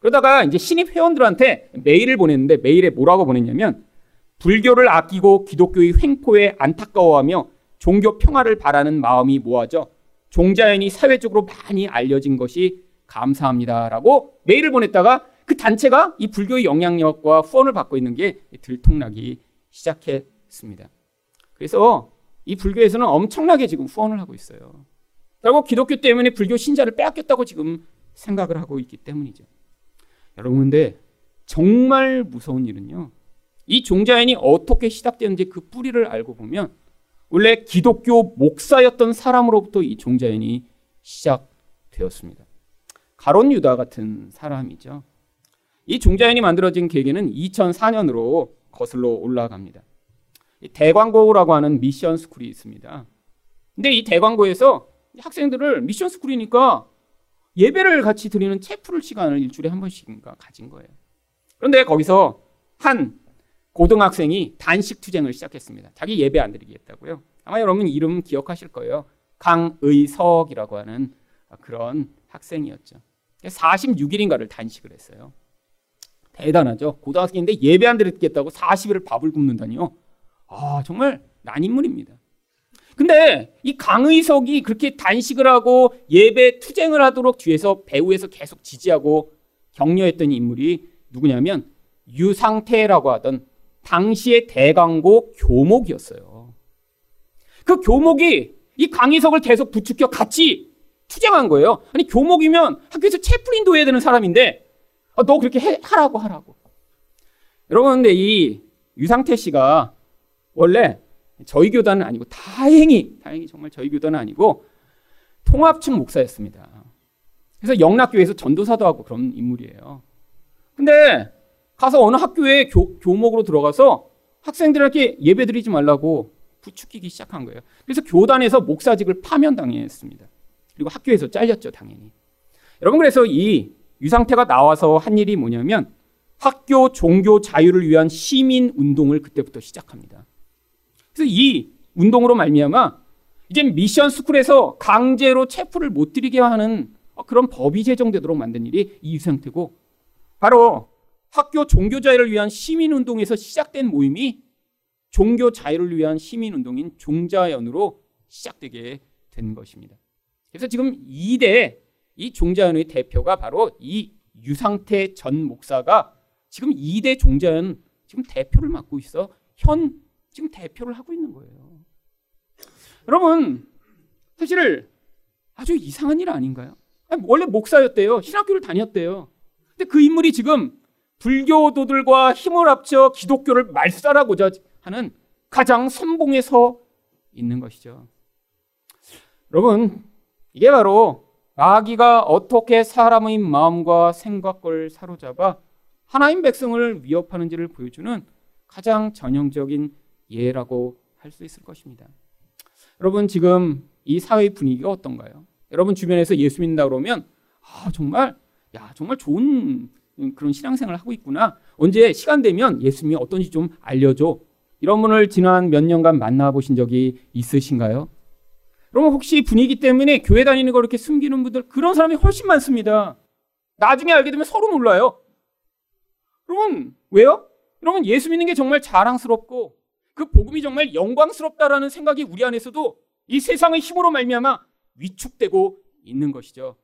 그러다가 이제 신입 회원들한테 메일을 보냈는데 메일에 뭐라고 보냈냐면 불교를 아끼고 기독교의 횡포에 안타까워하며 종교 평화를 바라는 마음이 모아져 종자연이 사회적으로 많이 알려진 것이 감사합니다라고 메일을 보냈다가 그 단체가 이 불교의 영향력과 후원을 받고 있는 게 들통나기 시작했습니다. 그래서 이 불교에서는 엄청나게 지금 후원을 하고 있어요. 결국 기독교 때문에 불교 신자를 빼앗겼다고 지금 생각을 하고 있기 때문이죠. 여러분, 근데 정말 무서운 일은요. 이 종자연이 어떻게 시작되는지 그 뿌리를 알고 보면 원래 기독교 목사였던 사람으로부터 이 종자연이 시작되었습니다. 가론 유다 같은 사람이죠. 이 종자연이 만들어진 계기는 2004년으로 거슬러 올라갑니다. 대광고라고 하는 미션 스쿨이 있습니다. 근데 이 대광고에서 학생들을 미션 스쿨이니까 예배를 같이 드리는 체프를 시간을 일주일에 한 번씩인가 가진 거예요. 그런데 거기서 한 고등학생이 단식 투쟁을 시작했습니다. 자기 예배 안 드리겠다고요. 아마 여러분 이름 기억하실 거예요. 강의석이라고 하는 그런 학생이었죠. 46일인가를 단식을 했어요. 대단하죠. 고등학생인데 예배 안 드리겠다고 40일을 밥을 굶는다니요. 아, 정말 난인물입니다. 근데 이 강의석이 그렇게 단식을 하고 예배 투쟁을 하도록 뒤에서 배후에서 계속 지지하고 격려했던 인물이 누구냐면 유상태라고 하던 당시의 대광고 교목이었어요. 그 교목이 이 강의석을 계속 부추겨 같이 투쟁한 거예요. 아니 교목이면 학교에서 채플린도 해야 되는 사람인데 아, 너 그렇게 해, 하라고 하라고. 여러분 근데 이 유상태 씨가 원래 저희 교단은 아니고 다행히 다행히 정말 저희 교단은 아니고 통합측 목사였습니다. 그래서 영락교회에서 전도사도 하고 그런 인물이에요. 근데 가서 어느 학교에 교, 교목으로 들어가서 학생들에게 예배 드리지 말라고 부추기기 시작한 거예요. 그래서 교단에서 목사직을 파면당했습니다. 그리고 학교에서 잘렸죠, 당연히. 여러분 그래서 이 유상태가 나와서 한 일이 뭐냐면 학교 종교 자유를 위한 시민 운동을 그때부터 시작합니다. 그래서 이 운동으로 말미암아 이제 미션 스쿨에서 강제로 체포를 못 드리게 하는 그런 법이 제정되도록 만든 일이 이 유상태고 바로 학교 종교 자유를 위한 시민 운동에서 시작된 모임이 종교 자유를 위한 시민 운동인 종자연으로 시작되게 된 것입니다. 그래서 지금 2대 이 종자연의 대표가 바로 이 유상태 전 목사가 지금 2대 종자연 지금 대표를 맡고 있어 현 지금 대표를 하고 있는 거예요. 여러분 사실 아주 이상한 일 아닌가요? 원래 목사였대요. 신학교를 다녔대요. 근데 그 인물이 지금 불교도들과 힘을 합쳐 기독교를 말살하고자 하는 가장 선봉에 서 있는 것이죠. 여러분, 이게 바로 마귀가 어떻게 사람의 마음과 생각을 사로잡아 하나님 백성을 위협하는지를 보여주는 가장 전형적인 예라고 할 수 있을 것입니다. 여러분, 지금 이 사회 분위기가 어떤가요? 여러분 주변에서 예수 믿는다 그러면 아, 정말 야, 정말 좋은 그런 신앙생활을 하고 있구나. 언제 시간 되면 예수님이 어떤지 좀 알려줘. 이런 분을 지난 몇 년간 만나보신 적이 있으신가요? 여러분 혹시 분위기 때문에 교회 다니는 걸 이렇게 숨기는 분들 그런 사람이 훨씬 많습니다. 나중에 알게 되면 서로 놀라요. 여러분 왜요? 여러분 예수 믿는 게 정말 자랑스럽고 그 복음이 정말 영광스럽다라는 생각이 우리 안에서도 이 세상의 힘으로 말미암아 위축되고 있는 것이죠.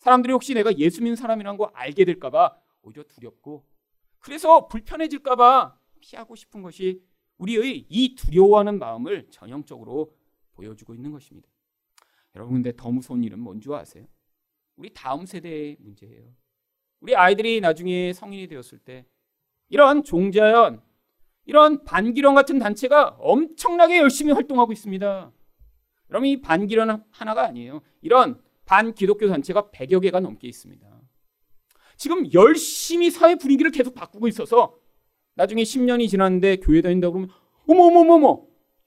사람들이 혹시 내가 예수 믿는 사람이라는 거 알게 될까봐 오히려 두렵고 그래서 불편해질까봐 피하고 싶은 것이 우리의 이 두려워하는 마음을 전형적으로 보여주고 있는 것입니다. 여러분 근데 더 무서운 일은 뭔지 아세요? 우리 다음 세대의 문제예요. 우리 아이들이 나중에 성인이 되었을 때 이런 종자연, 이런 반기령 같은 단체가 엄청나게 열심히 활동하고 있습니다. 여러분 이 반기령 하나가 아니에요. 이런 반기독교 단체가 100여 개가 넘게 있습니다. 지금 열심히 사회 분위기를 계속 바꾸고 있어서 나중에 10년이 지났는데 교회 다닌다 그러면 어머 어머 어머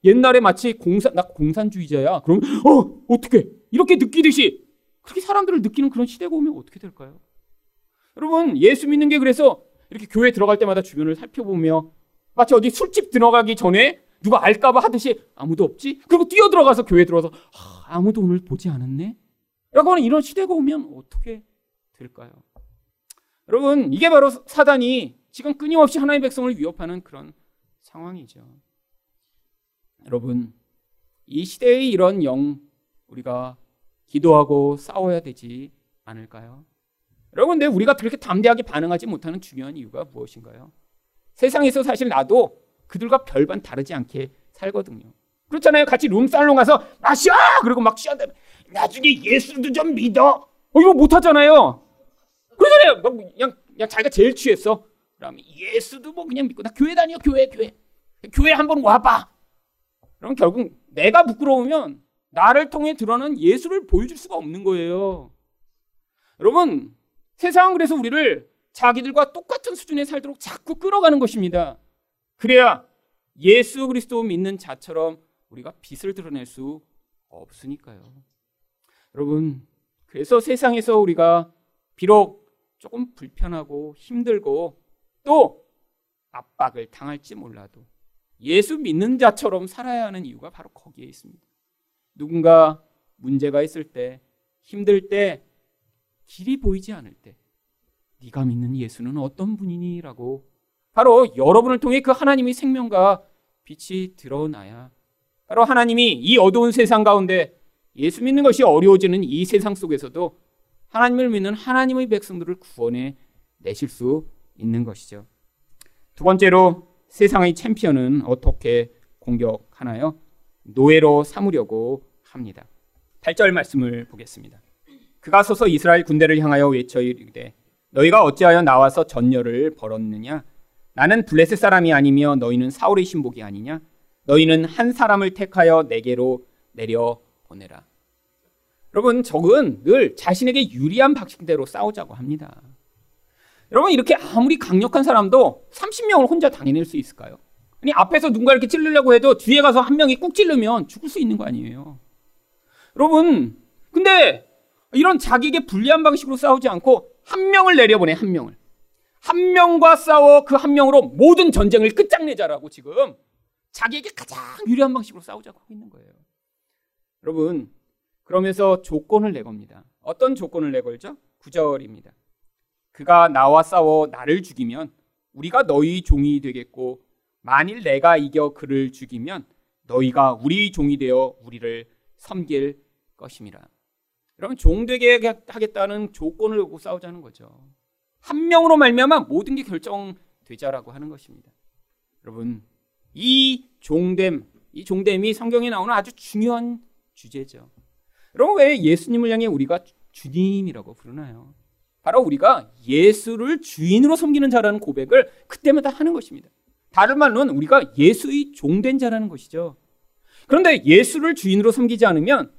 옛날에 마치 공산 나 공산주의자야. 그럼 어 어떻게 이렇게 느끼듯이 그렇게 사람들을 느끼는 그런 시대가 오면 어떻게 될까요? 여러분 예수 믿는 게 그래서 이렇게 교회 들어갈 때마다 주변을 살펴보며 마치 어디 술집 들어가기 전에 누가 알까봐 하듯이 아무도 없지? 그리고 뛰어 들어가서 교회 들어와서 아, 아무도 오늘 보지 않았네? 하는 이런 시대가 오면 어떻게 될까요? 여러분, 이게 바로 사단이 지금 끊임없이 하나님의 백성을 위협하는 그런 상황이죠. 여러분, 이 시대의 이런 영, 우리가 기도하고 싸워야 되지 않을까요? 여러분, 근데 우리가 그렇게 담대하게 반응하지 못하는 중요한 이유가 무엇인가요? 세상에서 사실 나도 그들과 별반 다르지 않게 살거든요. 그렇잖아요. 같이 룸살롱 가서 마셔! 그리고 막 취한다면 나중에 예수도 좀 믿어. 어, 이거 못하잖아요. 그러잖아요. 뭐 그냥, 그냥 자기가 제일 취했어. 그러면 예수도 뭐 그냥 믿고 나 교회 다녀 교회 교회 교회 한번 와봐. 그럼 결국 내가 부끄러우면 나를 통해 드러나는 예수를 보여줄 수가 없는 거예요. 여러분 세상은 그래서 우리를 자기들과 똑같은 수준에 살도록 자꾸 끌어가는 것입니다. 그래야 예수 그리스도 믿는 자처럼 우리가 빛을 드러낼 수 없으니까요. 여러분, 그래서 세상에서 우리가 비록 조금 불편하고 힘들고 또 압박을 당할지 몰라도 예수 믿는 자처럼 살아야 하는 이유가 바로 거기에 있습니다. 누군가 문제가 있을 때, 힘들 때, 길이 보이지 않을 때, 네가 믿는 예수는 어떤 분이니라고 바로 여러분을 통해 그 하나님의 생명과 빛이 드러나야 바로 하나님이 이 어두운 세상 가운데 예수 믿는 것이 어려워지는 이 세상 속에서도 하나님을 믿는 하나님의 백성들을 구원해 내실 수 있는 것이죠. 두 번째로 세상의 챔피언은 어떻게 공격하나요? 노예로 삼으려고 합니다. 8절 말씀을 보겠습니다. 그가 서서 이스라엘 군대를 향하여 외쳐 이르되 너희가 어찌하여 나와서 전열을 벌었느냐? 나는 블레셋 사람이 아니며 너희는 사울의 신복이 아니냐? 너희는 한 사람을 택하여 내게로 내려 보내라. 여러분, 적은 늘 자신에게 유리한 방식대로 싸우자고 합니다. 여러분, 이렇게 아무리 강력한 사람도 30명을 혼자 당해낼 수 있을까요? 아니 앞에서 누군가 이렇게 찔르려고 해도 뒤에 가서 한 명이 꾹 찔르면 죽을 수 있는 거 아니에요. 여러분, 근데 이런 자기에게 불리한 방식으로 싸우지 않고 한 명을 내려보내 한 명을. 한 명과 싸워 그 한 명으로 모든 전쟁을 끝장내자라고 지금 자기에게 가장 유리한 방식으로 싸우자고 하고 있는 거예요. 여러분, 그러면서 조건을 내겁니다. 어떤 조건을 내걸죠? 9절입니다. 그가 나와 싸워 나를 죽이면 우리가 너희 종이 되겠고 만일 내가 이겨 그를 죽이면 너희가 우리 종이 되어 우리를 섬길 것임이라. 여러분 종 되게 하겠다는 조건을 갖고 싸우자는 거죠. 한 명으로 말미암아 모든 게 결정되자라고 하는 것입니다. 여러분 이 종됨, 이 종됨이 성경에 나오는 아주 중요한 주제죠. 여러분 왜 예수님을 향해 우리가 주님이라고 부르나요? 바로 우리가 예수를 주인으로 섬기는 자라는 고백을 그때마다 하는 것입니다. 다른 말로는 우리가 예수의 종된 자라는 것이죠. 그런데 예수를 주인으로 섬기지 않으면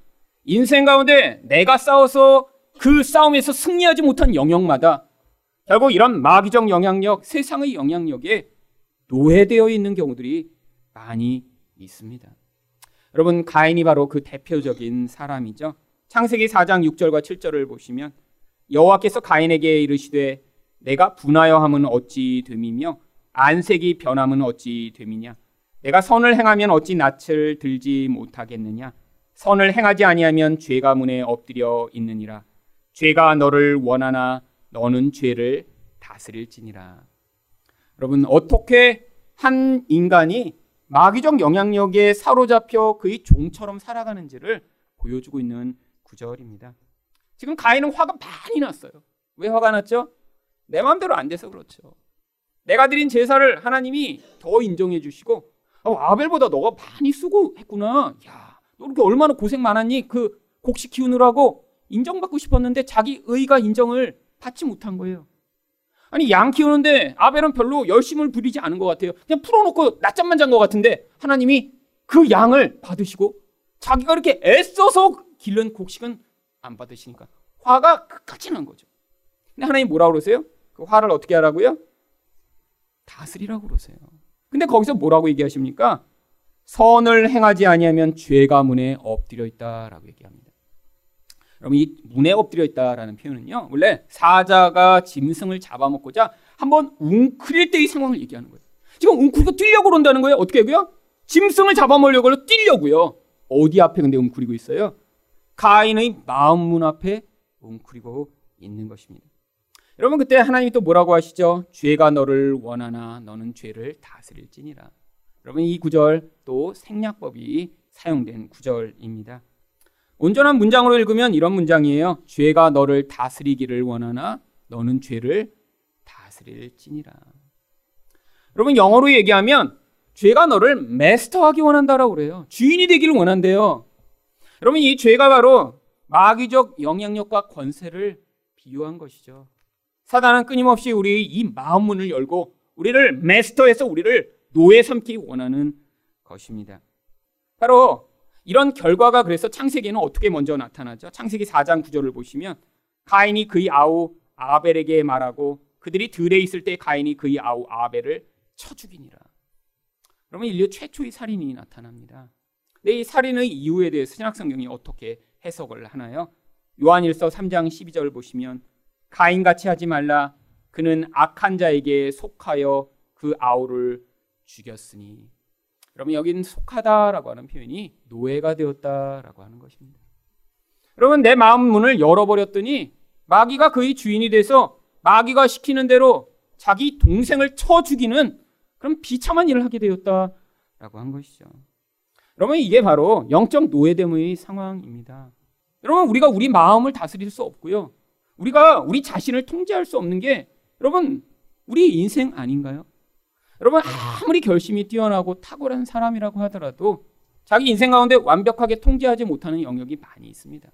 인생 가운데 내가 싸워서 그 싸움에서 승리하지 못한 영역마다 결국 이런 마귀적 영향력, 세상의 영향력에 노예되어 있는 경우들이 많이 있습니다. 여러분, 가인이 바로 그 대표적인 사람이죠. 창세기 4장 6절과 7절을 보시면 여호와께서 가인에게 이르시되 내가 분하여 함은 어찌 됨이며 안색이 변함은 어찌 됨이냐? 내가 선을 행하면 어찌 낯을 들지 못하겠느냐? 선을 행하지 아니하면 죄가 문에 엎드려 있느니라. 죄가 너를 원하나 너는 죄를 다스릴지니라. 여러분 어떻게 한 인간이 마귀적 영향력에 사로잡혀 그의 종처럼 살아가는지를 보여주고 있는 구절입니다. 지금 가인은 화가 많이 났어요. 왜 화가 났죠? 내 마음대로 안 돼서 그렇죠. 내가 드린 제사를 하나님이 더 인정해 주시고 어, 아벨보다 너가 많이 쓰고 했구나. 야, 너 이렇게 얼마나 고생 많았니? 그 곡식 키우느라고 인정받고 싶었는데 자기 의가 인정을 받지 못한 거예요. 아니 양 키우는데 아벨은 별로 열심을 부리지 않은 것 같아요. 그냥 풀어놓고 낮잠만 잔 것 같은데 하나님이 그 양을 받으시고 자기가 이렇게 애써서 기른 곡식은 안 받으시니까 화가 끝까지 난 거죠. 근데 하나님 뭐라고 그러세요? 그 화를 어떻게 하라고요? 다스리라고 그러세요. 근데 거기서 뭐라고 얘기하십니까? 선을 행하지 아니하면 죄가 문에 엎드려 있다라고 얘기합니다. 여러분 이 문에 엎드려 있다라는 표현은요. 원래 사자가 짐승을 잡아먹고자 한번 웅크릴 때의 상황을 얘기하는 거예요. 지금 웅크리고 뛰려고 그런다는 거예요. 어떻게 하고요? 짐승을 잡아먹으려고 뛰려고요. 어디 앞에 근데 웅크리고 있어요? 가인의 마음 문 앞에 웅크리고 있는 것입니다. 여러분 그때 하나님이 또 뭐라고 하시죠? 죄가 너를 원하나 너는 죄를 다스릴지니라. 여러분 이 구절 또 생략법이 사용된 구절입니다. 온전한 문장으로 읽으면 이런 문장이에요. 죄가 너를 다스리기를 원하나 너는 죄를 다스릴지니라. 여러분 영어로 얘기하면 죄가 너를 메스터하기 원한다라고 그래요. 주인이 되기를 원한대요. 여러분 이 죄가 바로 마귀적 영향력과 권세를 비유한 것이죠. 사단은 끊임없이 우리 이 마음 문을 열고 우리를 메스터해서 우리를 노예 삼기 원하는 것입니다. 바로 이런 결과가 그래서 창세기에는 어떻게 먼저 나타나죠? 창세기 4장 9절을 보시면 가인이 그의 아우 아벨에게 말하고 그들이 들에 있을 때 가인이 그의 아우 아벨을 쳐 죽이니라. 그러면 인류 최초의 살인이 나타납니다. 근데 이 살인의 이유에 대해서 신약성경이 어떻게 해석을 하나요? 요한일서 3장 12절 보시면 가인같이 하지 말라 그는 악한 자에게 속하여 그 아우를 죽였으니 여러분 여기는 속하다라고 하는 표현이 노예가 되었다라고 하는 것입니다. 여러분 내 마음 문을 열어버렸더니 마귀가 그의 주인이 돼서 마귀가 시키는 대로 자기 동생을 쳐 죽이는 그런 비참한 일을 하게 되었다라고 한 것이죠. 여러분 이게 바로 영적 노예됨의 상황입니다. 여러분 우리가 우리 마음을 다스릴 수 없고요. 우리가 우리 자신을 통제할 수 없는 게 여러분 우리 인생 아닌가요? 여러분 아무리 결심이 뛰어나고 탁월한 사람이라고 하더라도 자기 인생 가운데 완벽하게 통제하지 못하는 영역이 많이 있습니다.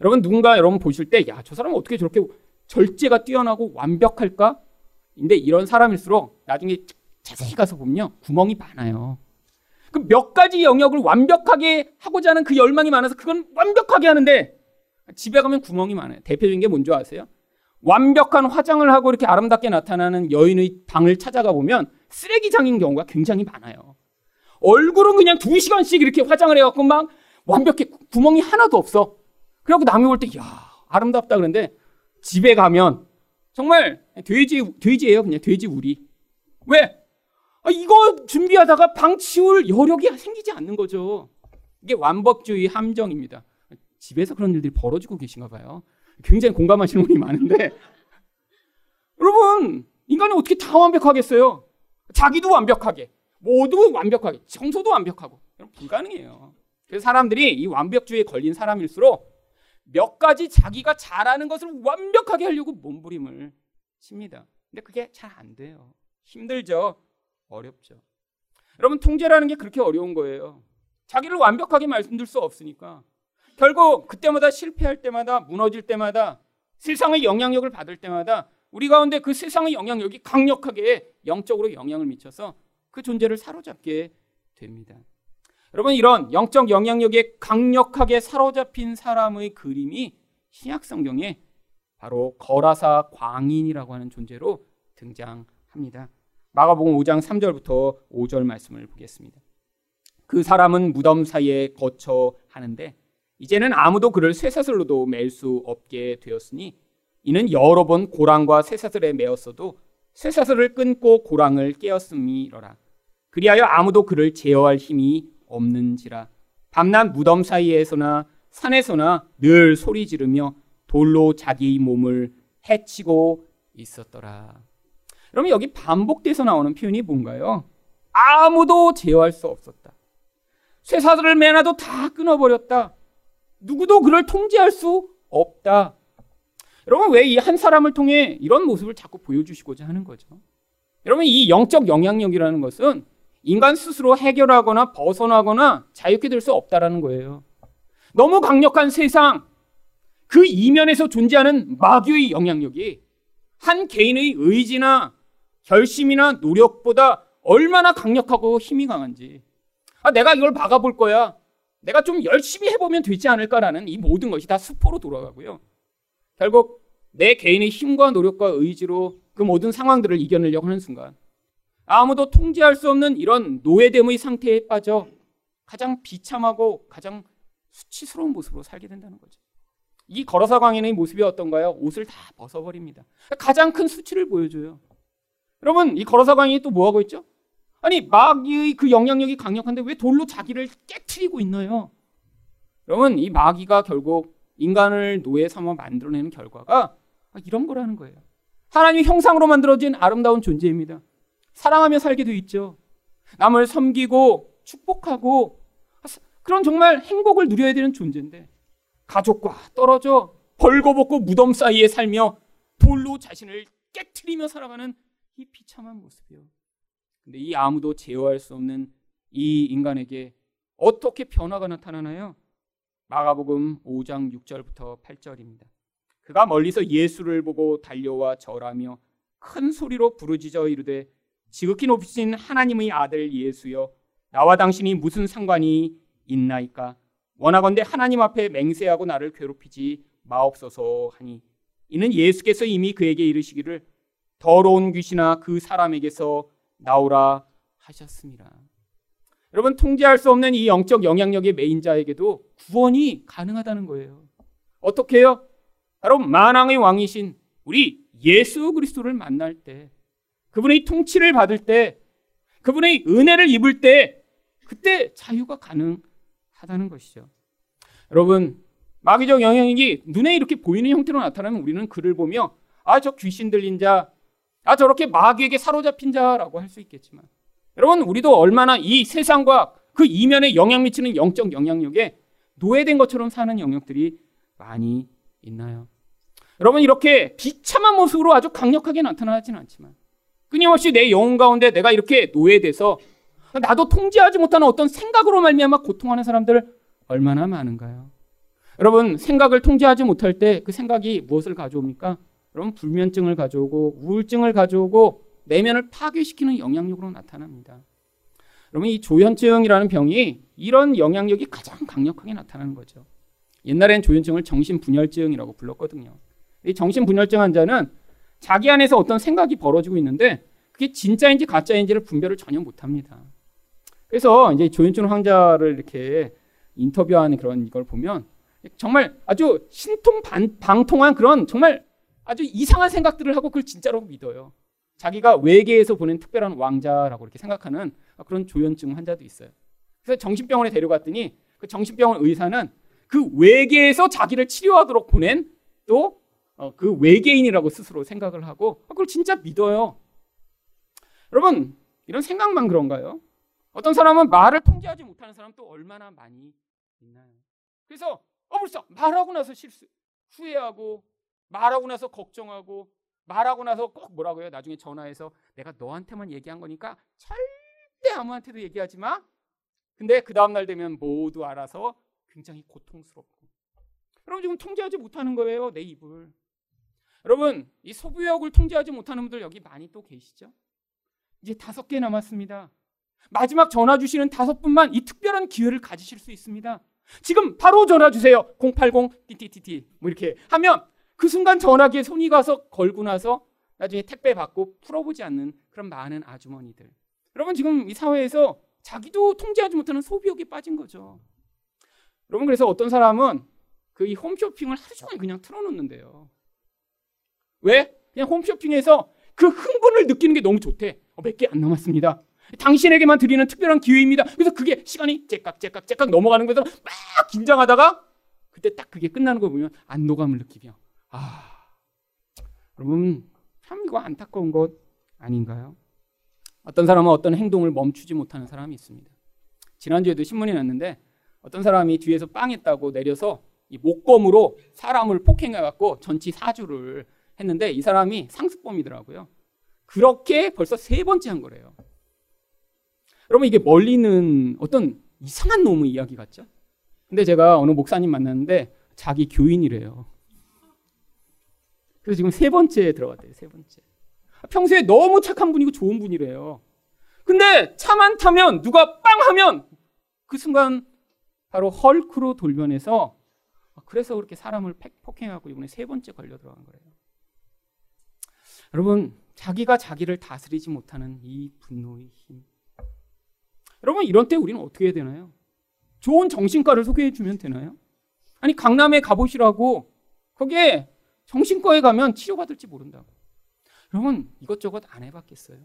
여러분 누군가 여러분 보실 때 야 저 사람은 어떻게 저렇게 절제가 뛰어나고 완벽할까? 근데 이런 사람일수록 나중에 자세히 가서 보면요 구멍이 많아요. 그 몇 가지 영역을 완벽하게 하고자 하는 그 열망이 많아서 그건 완벽하게 하는데 집에 가면 구멍이 많아요. 대표적인 게 뭔지 아세요? 완벽한 화장을 하고 이렇게 아름답게 나타나는 여인의 방을 찾아가 보면 쓰레기장인 경우가 굉장히 많아요. 얼굴은 그냥 두 시간씩 이렇게 화장을 해갖고 막 완벽해. 구멍이 하나도 없어. 그래갖고 남이 볼 때, 야 아름답다 그런데 집에 가면 정말 돼지, 돼지예요. 그냥 돼지 우리. 왜? 아, 이거 준비하다가 방 치울 여력이 생기지 않는 거죠. 이게 완벽주의 함정입니다. 집에서 그런 일들이 벌어지고 계신가 봐요. 굉장히 공감하시는 분이 많은데. 여러분, 인간이 어떻게 다 완벽하겠어요? 자기도 완벽하게, 모두 완벽하게, 청소도 완벽하고. 불가능해요. 그래서 사람들이 이 완벽주의에 걸린 사람일수록 몇 가지 자기가 잘하는 것을 완벽하게 하려고 몸부림을 칩니다. 근데 그게 잘 안 돼요. 힘들죠. 어렵죠. 여러분, 통제라는 게 그렇게 어려운 거예요. 자기를 완벽하게 말씀드릴 수 없으니까. 결국 그때마다 실패할 때마다 무너질 때마다 세상의 영향력을 받을 때마다 우리 가운데 그 세상의 영향력이 강력하게 영적으로 영향을 미쳐서 그 존재를 사로잡게 됩니다. 여러분 이런 영적 영향력에 강력하게 사로잡힌 사람의 그림이 신약 성경에 바로 거라사 광인이라고 하는 존재로 등장합니다. 마가복음 5장 3절부터 5절 말씀을 보겠습니다. 그 사람은 무덤 사이에 거처 하는데 이제는 아무도 그를 쇠사슬로도 맬 수 없게 되었으니 이는 여러 번 고랑과 쇠사슬에 매었어도 쇠사슬을 끊고 고랑을 깨었음이러라. 그리하여 아무도 그를 제어할 힘이 없는지라. 밤낮 무덤 사이에서나 산에서나 늘 소리 지르며 돌로 자기 몸을 해치고 있었더라. 그러면 여기 반복돼서 나오는 표현이 뭔가요? 아무도 제어할 수 없었다. 쇠사슬을 매놔도 다 끊어버렸다. 누구도 그를 통제할 수 없다. 여러분 왜 이 한 사람을 통해 이런 모습을 자꾸 보여주시고자 하는 거죠? 여러분 이 영적 영향력이라는 것은 인간 스스로 해결하거나 벗어나거나 자유케 될 수 없다라는 거예요. 너무 강력한 세상 그 이면에서 존재하는 마귀의 영향력이 한 개인의 의지나 결심이나 노력보다 얼마나 강력하고 힘이 강한지. 아, 내가 이걸 막아볼 거야. 내가 좀 열심히 해보면 되지 않을까라는 이 모든 것이 다 수포로 돌아가고요. 결국 내 개인의 힘과 노력과 의지로 그 모든 상황들을 이겨내려고 하는 순간 아무도 통제할 수 없는 이런 노예됨의 상태에 빠져 가장 비참하고 가장 수치스러운 모습으로 살게 된다는 거죠. 이 걸어서 광인의 모습이 어떤가요? 옷을 다 벗어버립니다. 가장 큰 수치를 보여줘요. 여러분, 이 걸어서 광인이 또 뭐하고 있죠? 아니, 마귀의 그 영향력이 강력한데 왜 돌로 자기를 깨트리고 있나요? 여러분, 이 마귀가 결국 인간을 노예 삼아 만들어내는 결과가 이런 거라는 거예요. 하나님의 형상으로 만들어진 아름다운 존재입니다. 사랑하며 살게 돼 있죠. 남을 섬기고 축복하고 그런 정말 행복을 누려야 되는 존재인데 가족과 떨어져 벌거벗고 무덤 사이에 살며 돌로 자신을 깨트리며 살아가는 이 비참한 모습이요. 근데 이 아무도 제어할 수 없는 이 인간에게 어떻게 변화가 나타나나요? 마가복음 5장 6절부터 8절입니다. 그가 멀리서 예수를 보고 달려와 절하며 큰 소리로 부르짖어 이르되 지극히 높으신 하나님의 아들 예수여 나와 당신이 무슨 상관이 있나이까 원하건대 하나님 앞에 맹세하고 나를 괴롭히지 마옵소서 하니 이는 예수께서 이미 그에게 이르시기를 더러운 귀신아 그 사람에게서 나오라 하셨습니다. 여러분 통제할 수 없는 이 영적 영향력의 메인자에게도 구원이 가능하다는 거예요. 어떻게요? 바로 만왕의 왕이신 우리 예수 그리스도를 만날 때 그분의 통치를 받을 때, 그분의 은혜를 입을 때, 그때 자유가 가능하다는 것이죠. 여러분, 마귀적 영향력이 눈에 이렇게 보이는 형태로 나타나면 우리는 그를 보며, 아, 저 귀신 들린 자, 아, 저렇게 마귀에게 사로잡힌 자라고 할 수 있겠지만, 여러분, 우리도 얼마나 이 세상과 그 이면에 영향 미치는 영적 영향력에 노예된 것처럼 사는 영역들이 많이 있나요? 여러분, 이렇게 비참한 모습으로 아주 강력하게 나타나지는 않지만, 끊임없이 내 영혼 가운데 내가 이렇게 노예돼서 나도 통제하지 못하는 어떤 생각으로 말미암아 고통하는 사람들 얼마나 많은가요? 여러분 생각을 통제하지 못할 때 그 생각이 무엇을 가져옵니까? 여러분 불면증을 가져오고 우울증을 가져오고 내면을 파괴시키는 영향력으로 나타납니다. 여러분 이 조현증이라는 병이 이런 영향력이 가장 강력하게 나타나는 거죠. 옛날엔 조현증을 정신분열증이라고 불렀거든요. 이 정신분열증 환자는 자기 안에서 어떤 생각이 벌어지고 있는데 그게 진짜인지 가짜인지를 분별을 전혀 못합니다. 그래서 이제 조윤준 황자를 이렇게 인터뷰하는 그런 이걸 보면 정말 아주 신통방통한 그런 정말 아주 이상한 생각들을 하고 그걸 진짜로 믿어요. 자기가 외계에서 보낸 특별한 왕자라고 이렇게 생각하는 그런 조현증 환자도 있어요. 그래서 정신병원에 데려갔더니 그 정신병원 의사는 그 외계에서 자기를 치료하도록 보낸 또그 어, 외계인이라고 스스로 생각을 하고 그걸 진짜 믿어요. 여러분 이런 생각만 그런가요? 어떤 사람은 말을 통제하지 못하는 사람 또 얼마나 많이 있나요? 그래서 어 벌써 말하고 나서 실수 후회하고 말하고 나서 걱정하고 말하고 나서 꼭 뭐라고 해요? 나중에 전화해서 내가 너한테만 얘기한 거니까 절대 아무한테도 얘기하지 마. 근데 그 다음날 되면 모두 알아서 굉장히 고통스럽고. 여러분 지금 통제하지 못하는 거예요. 내 입을. 여러분 이 소비욕을 통제하지 못하는 분들 여기 많이 또 계시죠? 이제 다섯 개 남았습니다. 마지막 전화 주시는 다섯 분만 이 특별한 기회를 가지실 수 있습니다. 지금 바로 전화 주세요. 080 띠띠띠띠 뭐 이렇게 하면 그 순간 전화기에 손이 가서 걸고 나서 나중에 택배 받고 풀어보지 않는 그런 많은 아주머니들. 여러분 지금 이 사회에서 자기도 통제하지 못하는 소비욕에 빠진 거죠. 여러분 그래서 어떤 사람은 그 이 홈쇼핑을 하루 종일 그냥 틀어놓는데요. 왜? 그냥 홈쇼핑에서 그 흥분을 느끼는 게 너무 좋대. 어, 몇개 안 남았습니다. 당신에게만 드리는 특별한 기회입니다. 그래서 그게 시간이 째깍째깍 째깍 넘어가는 거에서 막 긴장하다가 그때 딱 그게 끝나는 걸 보면 안도감을 느끼며 아 여러분 참 이거 안타까운 것 아닌가요? 어떤 사람은 어떤 행동을 멈추지 못하는 사람이 있습니다. 지난주에도 신문이 났는데 어떤 사람이 뒤에서 빵했다고 내려서 이 목검으로 사람을 폭행해 갖고 전치 사주를 했는데 이 사람이 상습범이더라고요. 그렇게 벌써 세 번째 한 거래요. 여러분 이게 멀리는 어떤 이상한 놈의 이야기 같죠? 근데 제가 어느 목사님 만났는데 자기 교인이래요. 그래서 지금 세 번째에 들어갔대요. 세 번째. 평소에 너무 착한 분이고 좋은 분이래요. 근데 차만 타면 누가 빵 하면 그 순간 바로 헐크로 돌변해서 그래서 그렇게 사람을 폭행하고 이번에 세 번째 걸려 들어간 거예요. 여러분, 자기가 자기를 다스리지 못하는 이 분노의 힘. 여러분, 이런 때 우리는 어떻게 해야 되나요? 좋은 정신과를 소개해 주면 되나요? 아니, 강남에 가보시라고 거기에 정신과에 가면 치료받을지 모른다고. 여러분, 이것저것 안 해봤겠어요?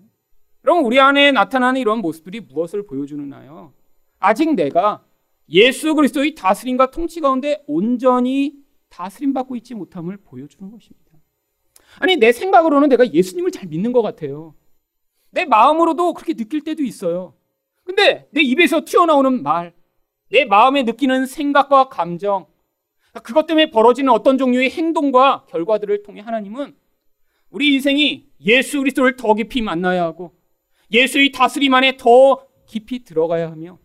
여러분, 우리 안에 나타나는 이런 모습들이 무엇을 보여주느냐요? 아직 내가 예수 그리스도의 다스림과 통치 가운데 온전히 다스림 받고 있지 못함을 보여주는 것입니다. 아니, 내 생각으로는 내가 예수님을 잘 믿는 것 같아요. 내 마음으로도 그렇게 느낄 때도 있어요. 근데 내 입에서 튀어나오는 말, 내 마음에 느끼는 생각과 감정, 그것 때문에 벌어지는 어떤 종류의 행동과 결과들을 통해 하나님은 우리 인생이 예수 그리스도를 더 깊이 만나야 하고 예수의 다스림 안에 더 깊이 들어가야 하며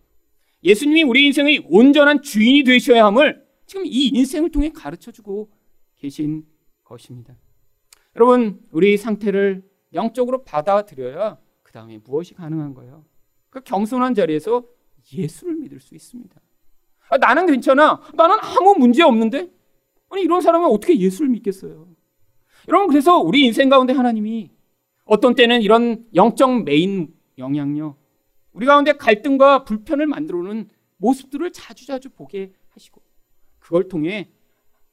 예수님이 우리 인생의 온전한 주인이 되셔야 함을 지금 이 인생을 통해 가르쳐 주고 계신 것입니다. 여러분, 우리 상태를 영적으로 받아들여야 그 다음에 무엇이 가능한 거예요? 그 겸손한 자리에서 예수를 믿을 수 있습니다. 아, 나는 괜찮아. 나는 아무 문제 없는데? 아니, 이런 사람은 어떻게 예수를 믿겠어요? 여러분, 그래서 우리 인생 가운데 하나님이 어떤 때는 이런 영적 메인 영향력, 우리 가운데 갈등과 불편을 만들어 오는 모습들을 자주자주 보게 하시고, 그걸 통해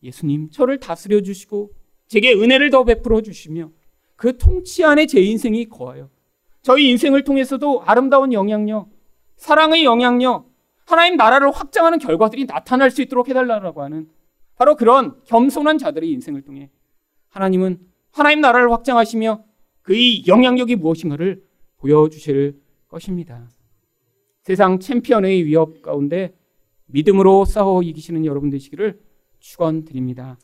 예수님, 저를 다스려 주시고, 제게 은혜를 더 베풀어 주시며, 그 통치 안에 제 인생이 거하여, 저희 인생을 통해서도 아름다운 영향력, 사랑의 영향력, 하나님 나라를 확장하는 결과들이 나타날 수 있도록 해달라고 하는 바로 그런 겸손한 자들의 인생을 통해 하나님은 하나님 나라를 확장하시며 그의 영향력이 무엇인가를 보여주실 것입니다. 세상 챔피언의 위협 가운데 믿음으로 싸워 이기시는 여러분 되시기를 축원드립니다.